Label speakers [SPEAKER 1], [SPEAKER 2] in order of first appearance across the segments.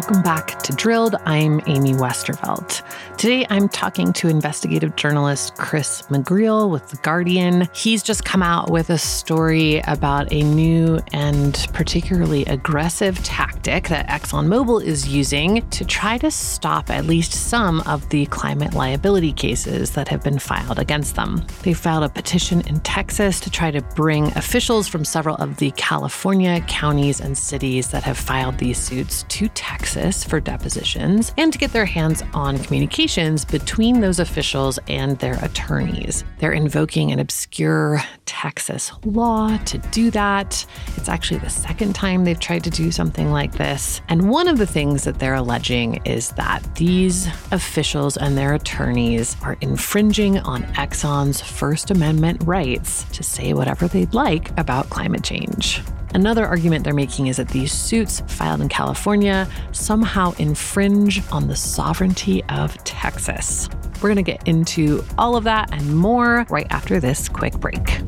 [SPEAKER 1] Welcome back to Drilled. I'm Amy Westervelt. Today I'm talking to investigative journalist Chris McGreal with The Guardian. He's just come out with a story about a new and particularly aggressive tactic that ExxonMobil is using to try to stop at least some of the climate liability cases that have been filed against them. They filed a petition in Texas to try to bring officials from several of the California counties and cities that have filed these suits to Texas Texas for depositions and to get their hands on communications between those officials and their attorneys. They're invoking an obscure Texas law to do that. It's actually the second time they've tried to do something like this. And one of the things that they're alleging is that these officials and their attorneys are infringing on Exxon's First Amendment rights to say whatever they'd like about climate change. Another argument they're making is that these suits filed in California somehow infringe on the sovereignty of Texas. We're going to get into all of that and more right after this quick break.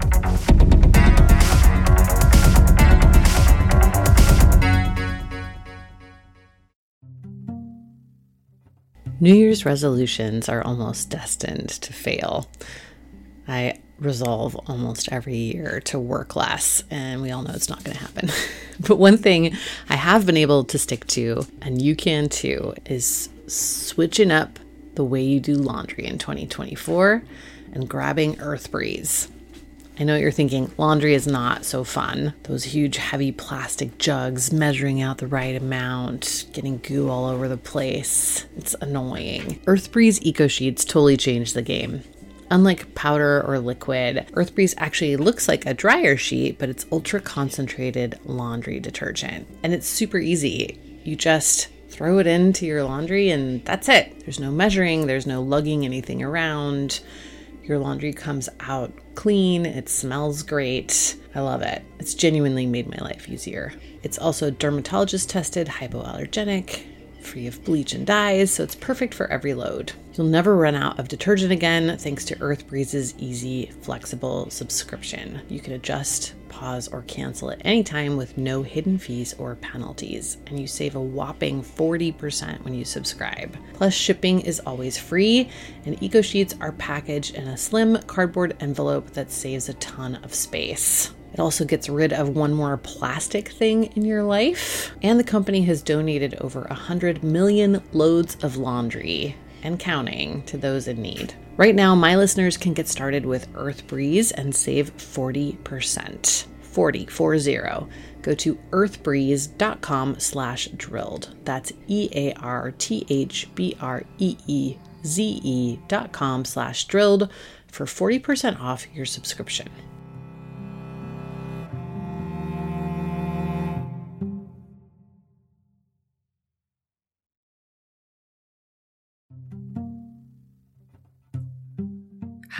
[SPEAKER 1] New Year's resolutions are almost destined to fail. I resolve almost every year to work less, and we all know it's not going to happen. but one thing I have been able to stick to, and you can too, is switching up the way you do laundry in 2024 and grabbing Earth Breeze. I know what you're thinking laundry is not so fun. Those huge, heavy plastic jugs, measuring out the right amount, getting goo all over the place. It's annoying. Earth Breeze Eco Sheets totally changed the game. Unlike powder or liquid, EarthBreeze actually looks like a dryer sheet, but it's ultra concentrated laundry detergent. And it's super easy. You just throw it into your laundry and that's it. There's no measuring, there's no lugging anything around. Your laundry comes out clean, it smells great. I love it. It's genuinely made my life easier. It's also dermatologist tested, hypoallergenic, free of bleach and dyes, so it's perfect for every load. You'll never run out of detergent again thanks to Earth Breeze's easy, flexible subscription. You can adjust, pause, or cancel at any time with no hidden fees or penalties, and you save a whopping 40% when you subscribe. Plus, shipping is always free, and Eco Sheets are packaged in a slim cardboard envelope that saves a ton of space. It also gets rid of one more plastic thing in your life. And the company has donated over 100 million loads of laundry and counting to those in need. Right now, my listeners can get started with Earth Breeze and save 40%. 40, 40. Go to earthbreeze.com slash drilled. That's E-A-R-T-H-B-R-E-E-Z-E dot com slash drilled for 40% off your subscription.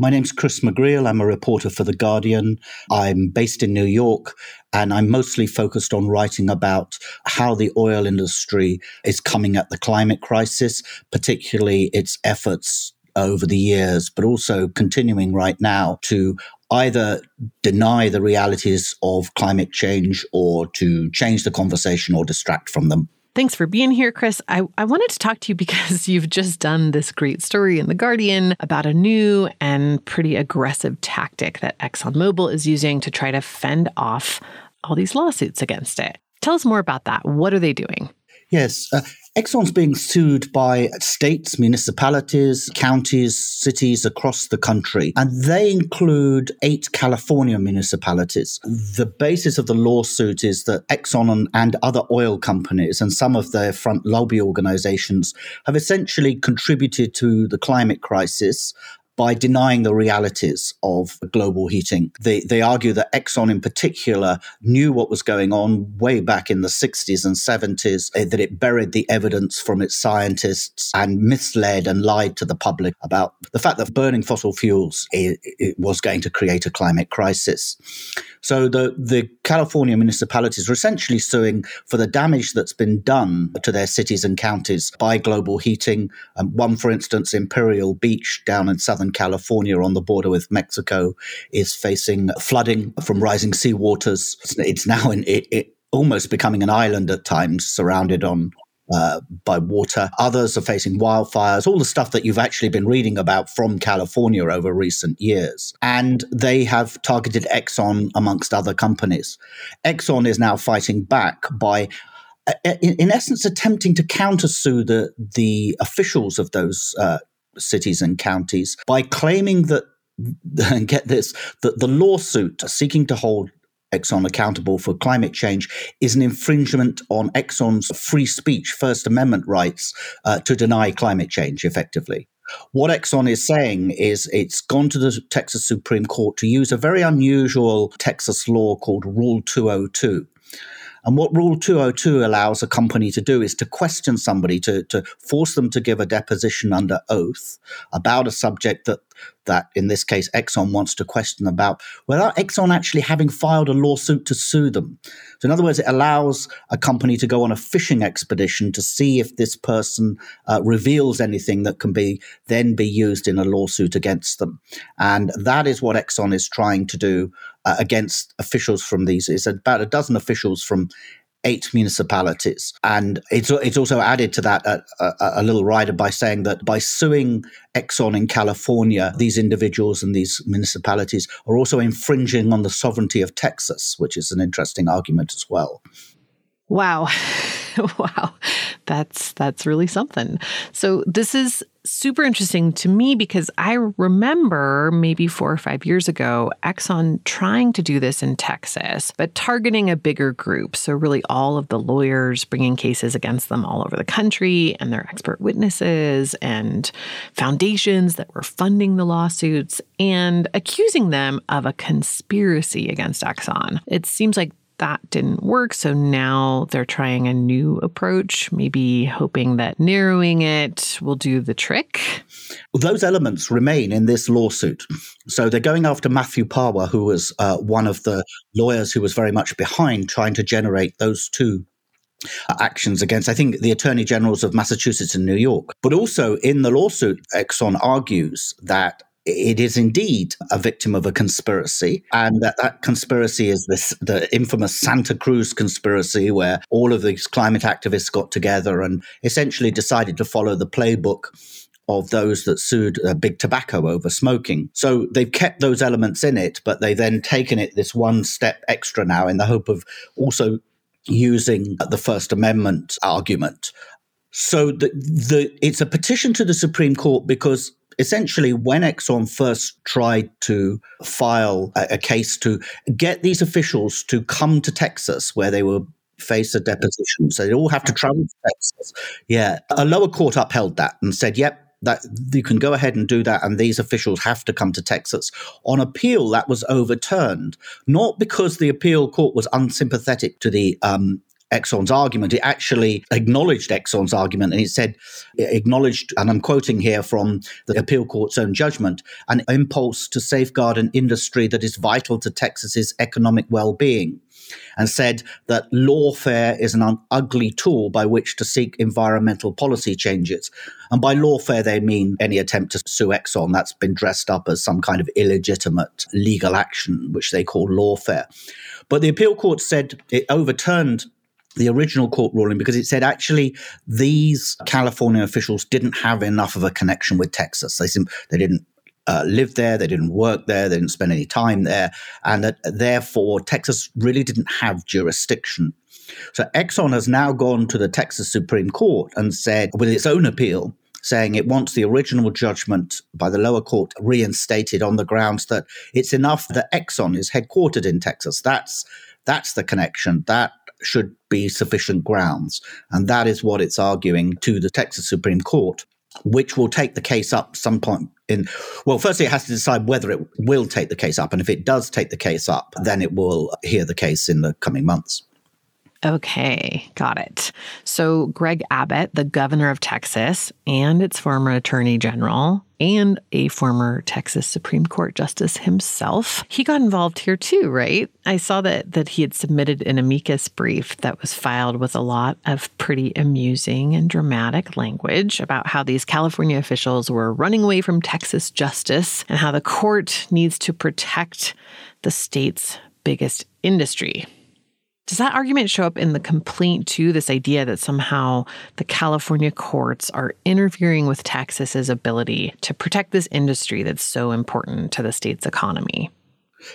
[SPEAKER 2] My name's Chris McGreal. I'm a reporter for The Guardian. I'm based in New York and I'm mostly focused on writing about how the oil industry is coming at the climate crisis, particularly its efforts over the years, but also continuing right now to either deny the realities of climate change or to change the conversation or distract from them.
[SPEAKER 1] Thanks for being here, Chris. I, I wanted to talk to you because you've just done this great story in The Guardian about a new and pretty aggressive tactic that ExxonMobil is using to try to fend off all these lawsuits against it. Tell us more about that. What are they doing?
[SPEAKER 2] Yes. Uh, Exxon's being sued by states, municipalities, counties, cities across the country, and they include eight California municipalities. The basis of the lawsuit is that Exxon and other oil companies and some of their front lobby organizations have essentially contributed to the climate crisis by denying the realities of global heating. They, they argue that Exxon in particular knew what was going on way back in the 60s and 70s, eh, that it buried the evidence from its scientists and misled and lied to the public about the fact that burning fossil fuels it, it was going to create a climate crisis. So the, the California municipalities are essentially suing for the damage that's been done to their cities and counties by global heating. Um, one, for instance, Imperial Beach down in Southern California on the border with Mexico is facing flooding from rising sea waters. It's now in, it, it, almost becoming an island at times, surrounded on uh, by water. Others are facing wildfires, all the stuff that you've actually been reading about from California over recent years. And they have targeted Exxon amongst other companies. Exxon is now fighting back by uh, in, in, essence, attempting to countersue the the officials of those uh, cities and counties by claiming that and get this that the lawsuit seeking to hold Exxon accountable for climate change is an infringement on Exxon's free speech, First Amendment rights uh, to deny climate change effectively. What Exxon is saying is it's gone to the Texas Supreme Court to use a very unusual Texas law called Rule 202. And what Rule 202 allows a company to do is to question somebody, to, to force them to give a deposition under oath about a subject that that in this case Exxon wants to question about without Exxon actually having filed a lawsuit to sue them. So in other words, it allows a company to go on a fishing expedition to see if this person uh, reveals anything that can be then be used in a lawsuit against them. And that is what Exxon is trying to do uh, against officials from these. It's about a dozen officials from eight municipalities. And it's, it's also added to that a, a, a, little rider by saying that by suing Exxon in California, these individuals and these municipalities are also infringing on the sovereignty of Texas, which is an interesting argument as well.
[SPEAKER 1] Wow. wow. That's that's really something. So this is super interesting to me because I remember maybe 4 or 5 years ago Exxon trying to do this in Texas, but targeting a bigger group. So really all of the lawyers bringing cases against them all over the country and their expert witnesses and foundations that were funding the lawsuits and accusing them of a conspiracy against Exxon. It seems like that didn't work. So now they're trying a new approach, maybe hoping that narrowing it will do the trick.
[SPEAKER 2] Those elements remain in this lawsuit. So they're going after Matthew Pawa, who was uh, one of the lawyers who was very much behind trying to generate those two uh, actions against, I think, the attorney generals of Massachusetts and New York. But also in the lawsuit, Exxon argues that it is indeed a victim of a conspiracy, and that that conspiracy is this the infamous Santa Cruz conspiracy, where all of these climate activists got together and essentially decided to follow the playbook of those that sued uh, Big Tobacco over smoking. So they've kept those elements in it, but they've then taken it this one step extra now in the hope of also using the First Amendment argument. So the, the it's a petition to the Supreme Court because essentially when Exxon first tried to file a, a case to get these officials to come to Texas where they were face a deposition. So they all have to travel to Texas. Yeah. A lower court upheld that and said, yep, that you can go ahead and do that and these officials have to come to Texas. On appeal, that was overturned, not because the appeal court was unsympathetic to the um, Exxon's argument. It actually acknowledged Exxon's argument and it said, it acknowledged, and I'm quoting here from the appeal court's own judgment, an impulse to safeguard an industry that is vital to Texas's economic well being and said that lawfare is an ugly tool by which to seek environmental policy changes. And by lawfare, they mean any attempt to sue Exxon that's been dressed up as some kind of illegitimate legal action, which they call lawfare. But the appeal court said it overturned the original court ruling because it said actually these California officials didn't have enough of a connection with Texas. They, they didn't uh, lived there, they didn't work there, they didn't spend any time there, and that therefore Texas really didn't have jurisdiction. So Exxon has now gone to the Texas Supreme Court and said, with its own appeal, saying it wants the original judgment by the lower court reinstated on the grounds that it's enough that Exxon is headquartered in Texas. That's that's the connection. That should be sufficient grounds. And that is what it's arguing to the Texas Supreme Court which will take the case up some point in well firstly it has to decide whether it will take the case up and if it does take the case up then it will hear the case in the coming months
[SPEAKER 1] Okay, got it. So, Greg Abbott, the governor of Texas and its former attorney general, and a former Texas Supreme Court justice himself, he got involved here too, right? I saw that that he had submitted an amicus brief that was filed with a lot of pretty amusing and dramatic language about how these California officials were running away from Texas justice and how the court needs to protect the state's biggest industry. Does that argument show up in the complaint too? This idea that somehow the California courts are interfering with Texas's ability to protect this industry that's so important to the state's economy?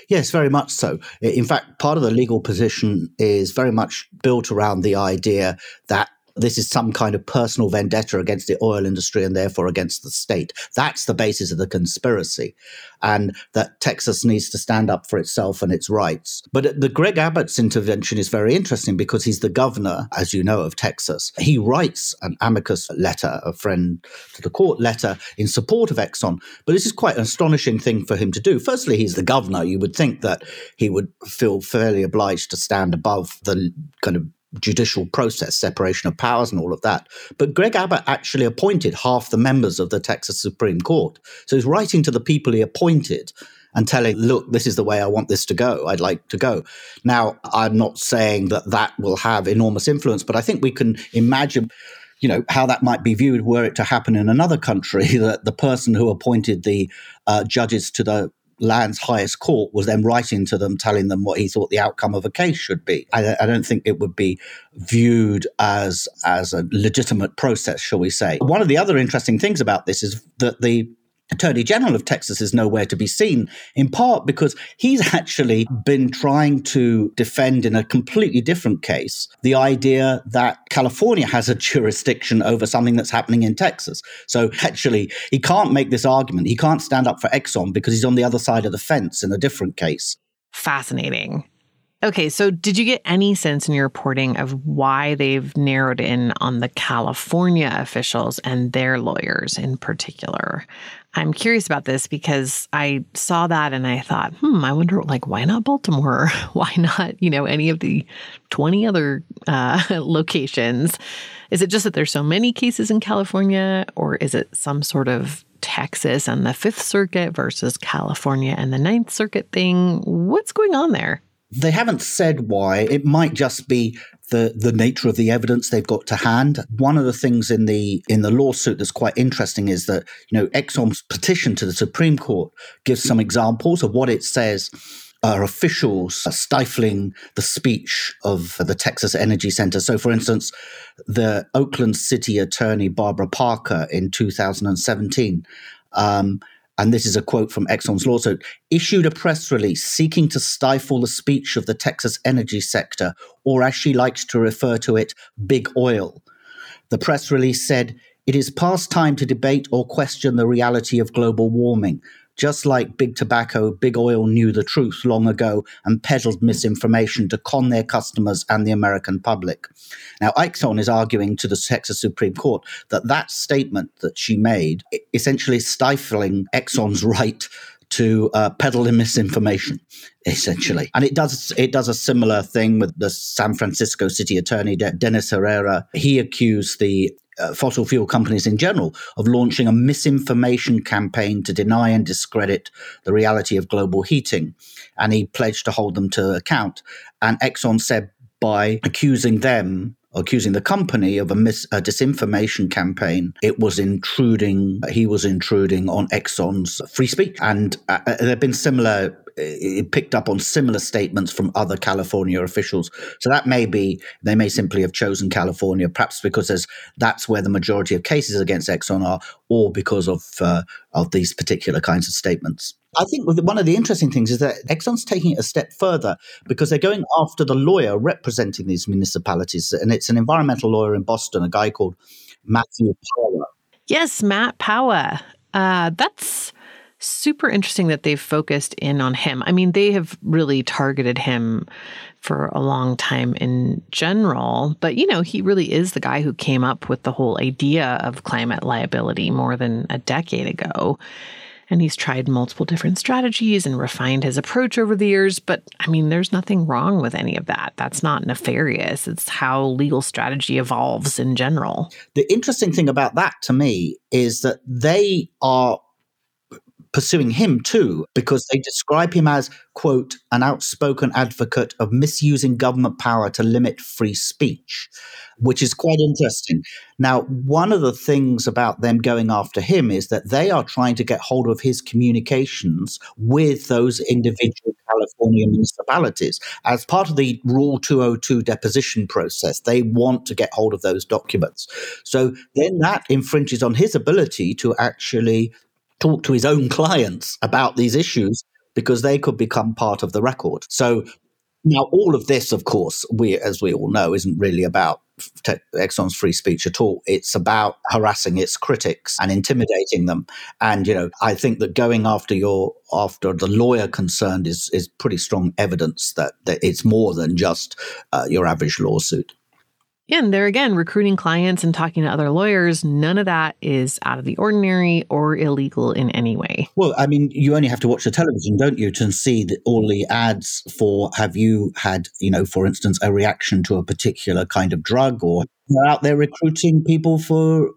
[SPEAKER 2] Yes, very much so. In fact, part of the legal position is very much built around the idea that this is some kind of personal vendetta against the oil industry and therefore against the state. That's the basis of the conspiracy. And that Texas needs to stand up for itself and its rights. But the Greg Abbott's intervention is very interesting because he's the governor, as you know, of Texas. He writes an amicus letter, a friend to the court letter in support of Exxon. But this is quite an astonishing thing for him to do. Firstly, he's the governor. You would think that he would feel fairly obliged to stand above the kind of judicial process, separation of powers, and all of that. But Greg Abbott actually appointed half the members of the Texas Supreme Court. So he's writing to the people he appointed and telling, look, this is the way I want this to go. I'd like to go. Now, I'm not saying that that will have enormous influence, but I think we can imagine you know how that might be viewed were it to happen in another country that the person who appointed the uh, judges to the land's highest court was then writing to them, telling them what he thought the outcome of a case should be. I, I, don't think it would be viewed as as a legitimate process, shall we say. One of the other interesting things about this is that the Attorney General of Texas is nowhere to be seen, in part because he's actually been trying to defend in a completely different case the idea that California has a jurisdiction over something that's happening in Texas. So actually, he can't make this argument. He can't stand up for Exxon because he's on the other side of the fence in a different case.
[SPEAKER 1] Fascinating. Okay, so did you get any sense in your reporting of why they've narrowed in on the California officials and their lawyers in particular? I'm curious about this because I saw that and I thought, hmm, I wonder, like, why not Baltimore? why not, you know, any of the 20 other uh, locations? Is it just that there's so many cases in California, or is it some sort of Texas and the Fifth Circuit versus California and the Ninth Circuit thing? What's going on there?
[SPEAKER 2] They haven't said why. It might just be the the nature of the evidence they've got to hand. One of the things in the in the lawsuit that's quite interesting is that you know Exxon's petition to the Supreme Court gives some examples of what it says are officials stifling the speech of the Texas Energy Center. So, for instance, the Oakland City Attorney Barbara Parker in 2017 um, and this is a quote from Exxon's lawsuit, issued a press release seeking to stifle the speech of the Texas energy sector, or as she likes to refer to it, big oil. The press release said, It is past time to debate or question the reality of global warming. Just like big tobacco, big oil knew the truth long ago and peddled misinformation to con their customers and the American public. Now, Exxon is arguing to the Texas Supreme Court that that statement that she made, essentially stifling Exxon's right to uh, peddle misinformation, essentially. And it does it does a similar thing with the San Francisco City Attorney De- Dennis Herrera. He accused the uh, fossil fuel companies in general of launching a misinformation campaign to deny and discredit the reality of global heating. And he pledged to hold them to account. And Exxon said by accusing them accusing the company of a, mis- a disinformation campaign, it was intruding, he was intruding on Exxon's free speech. And uh, uh there have been similar it picked up on similar statements from other California officials. So that may be they may simply have chosen California, perhaps because there's, that's where the majority of cases against Exxon are, or because of uh, of these particular kinds of statements. I think one of the interesting things is that Exxon's taking it a step further because they're going after the lawyer representing these municipalities, and it's an environmental lawyer in Boston, a guy called Matthew Pawa.
[SPEAKER 1] Yes, Matt Pawa. Uh, that's super interesting that they've focused in on him. I mean, they have really targeted him for a long time in general, but you know, he really is the guy who came up with the whole idea of climate liability more than a decade ago. And he's tried multiple different strategies and refined his approach over the years. But I mean, there's nothing wrong with any of that. That's not nefarious. It's how legal strategy evolves in general.
[SPEAKER 2] The interesting thing about that to me is that they are pursuing him too, because they describe him as, quote, an outspoken advocate of misusing government power to limit free speech, which is quite interesting. Now, one of the things about them going after him is that they are trying to get hold of his communications with those individual California municipalities. As part of the Rule 202 deposition process, they want to get hold of those documents. So then that infringes on his ability to actually talk to his own clients about these issues because they could become part of the record. So now, all of this, of course, we, as we all know, isn't really about Exxon's free speech at all. It's about harassing its critics and intimidating them. And you know, I think that going after your after the lawyer concerned is is pretty strong evidence that, that it's more than just uh, your average lawsuit.
[SPEAKER 1] Yeah, and there again, recruiting clients and talking to other lawyers, none of that is out of the ordinary or illegal in any way.
[SPEAKER 2] Well, I mean, you only have to watch the television, don't you, to see that all the ads for have you had, you know, for instance, a reaction to a particular kind of drug or they're out there recruiting people for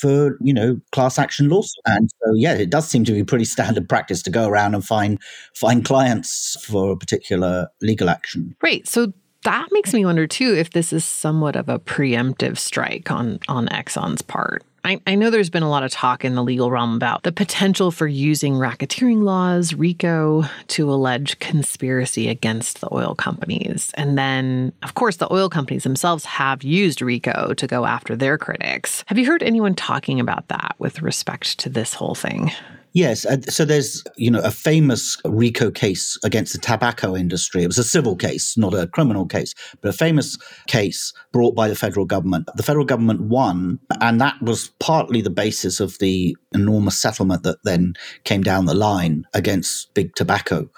[SPEAKER 2] for you know class action lawsuits. And so yeah, it does seem to be pretty standard practice to go around and find find clients for a particular legal action.
[SPEAKER 1] Right. So that makes me wonder too if this is somewhat of a preemptive strike on on Exxon's part. I, I, know there's been a lot of talk in the legal realm about the potential for using racketeering laws, RICO, to allege conspiracy against the oil companies. And then, of course, the oil companies themselves have used RICO to go after their critics. Have you heard anyone talking about that with respect to this whole thing?
[SPEAKER 2] Yes. Uh, so there's, you know, a famous RICO case against the tobacco industry. It was a civil case, not a criminal case, but a famous case brought by the federal government. The federal government won, and that was partly the basis of the enormous settlement that then came down the line against big tobacco.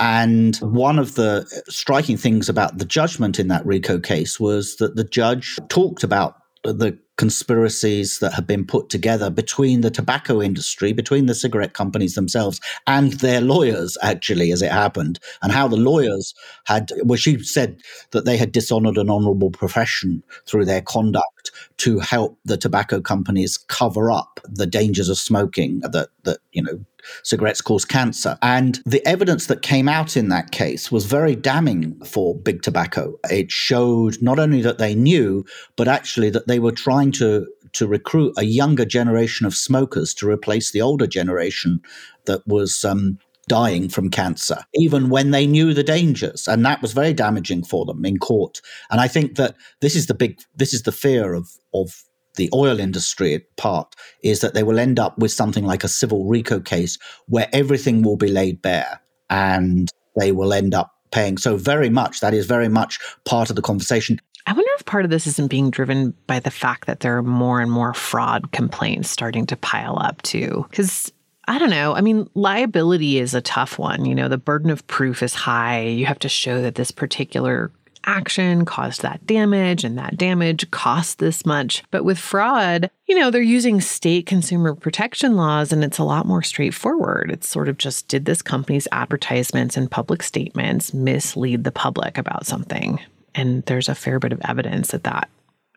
[SPEAKER 2] And one of the striking things about the judgment in that RICO case was that the judge talked about the conspiracies that have been put together between the tobacco industry, between the cigarette companies themselves, and their lawyers, actually, as it happened, and how the lawyers had, well, she said that they had dishonored an honorable profession through their conduct to help the tobacco companies cover up the dangers of smoking that, that you know, cigarettes cause cancer. And the evidence that came out in that case was very damning for big tobacco. It showed not only that they knew, but actually that they were trying to to recruit a younger generation of smokers to replace the older generation that was um, dying from cancer, even when they knew the dangers. And that was very damaging for them in court. And I think that this is the big, this is the fear of, of the oil industry part is that they will end up with something like a civil RICO case where everything will be laid bare and they will end up paying. So very much, that is very much part of the conversation.
[SPEAKER 1] I wonder if part of this isn't being driven by the fact that there are more and more fraud complaints starting to pile up too. Because I don't know. I mean, liability is a tough one. You know, the burden of proof is high. You have to show that this particular action caused that damage and that damage cost this much. But with fraud, you know, they're using state consumer protection laws and it's a lot more straightforward. It's sort of just did this company's advertisements and public statements mislead the public about something? And there's a fair bit of evidence that that,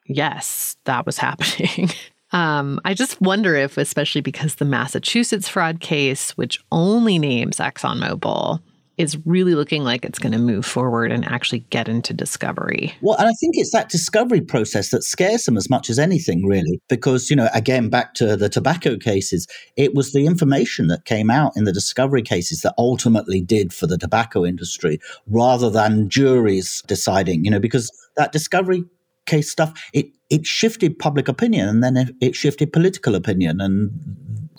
[SPEAKER 1] yes, that was happening. Um, I just wonder if, especially because the Massachusetts fraud case, which only names ExxonMobil, is really looking like it's going to move forward and actually get into discovery.
[SPEAKER 2] Well, and I think it's that discovery process that scares them as much as anything, really, because, you know, again, back to the tobacco cases, it was the information that came out in the discovery cases that ultimately did for the tobacco industry rather than juries deciding, you know, because that discovery case stuff, it, it shifted public opinion and then it shifted political opinion. And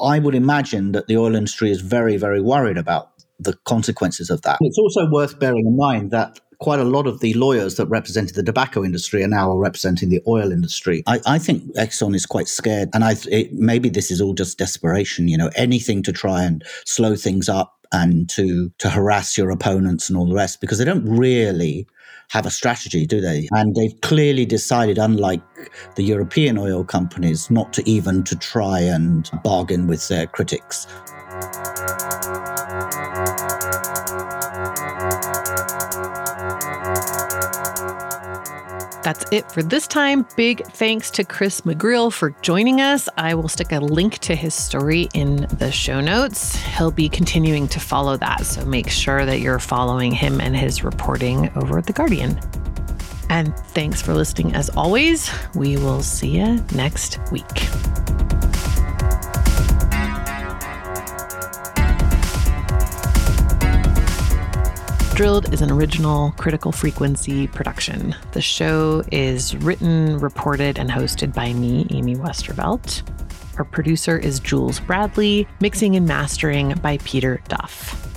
[SPEAKER 2] I would imagine that the oil industry is very, very worried about the consequences of that. It's also worth bearing in mind that quite a lot of the lawyers that represented the tobacco industry are now representing the oil industry. I, I think Exxon is quite scared, and I it, maybe this is all just desperation. You know, anything to try and slow things up and to to harass your opponents and all the rest because they don't really have a strategy, do they? And they've clearly decided, unlike the European oil companies, not to even to try and bargain with their critics.
[SPEAKER 1] That's it for this time. Big thanks to Chris McGreal for joining us. I will stick a link to his story in the show notes. He'll be continuing to follow that, so make sure that you're following him and his reporting over at The Guardian. And thanks for listening as always. We will see you next week. Drilled is an original critical frequency production. The show is written, reported, and hosted by me, Amy Westervelt. Our producer is Jules Bradley, mixing and mastering by Peter Duff.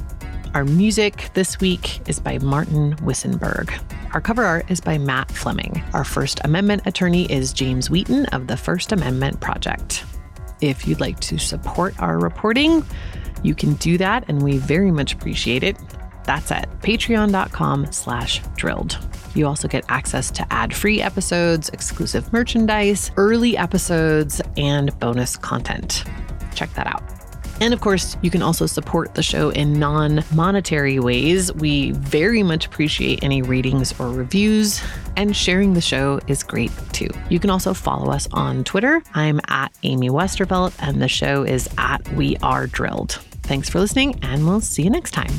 [SPEAKER 1] Our music this week is by Martin Wissenberg. Our cover art is by Matt Fleming. Our First Amendment attorney is James Wheaton of the First Amendment Project. If you'd like to support our reporting, you can do that, and we very much appreciate it. That's at patreon.com slash drilled. You also get access to ad-free episodes, exclusive merchandise, early episodes, and bonus content. Check that out. And of course, you can also support the show in non monetary ways. We very much appreciate any ratings or reviews, and sharing the show is great too. You can also follow us on Twitter. I'm at Amy Westervelt, and the show is at We Are Drilled. Thanks for listening, and we'll see you next time.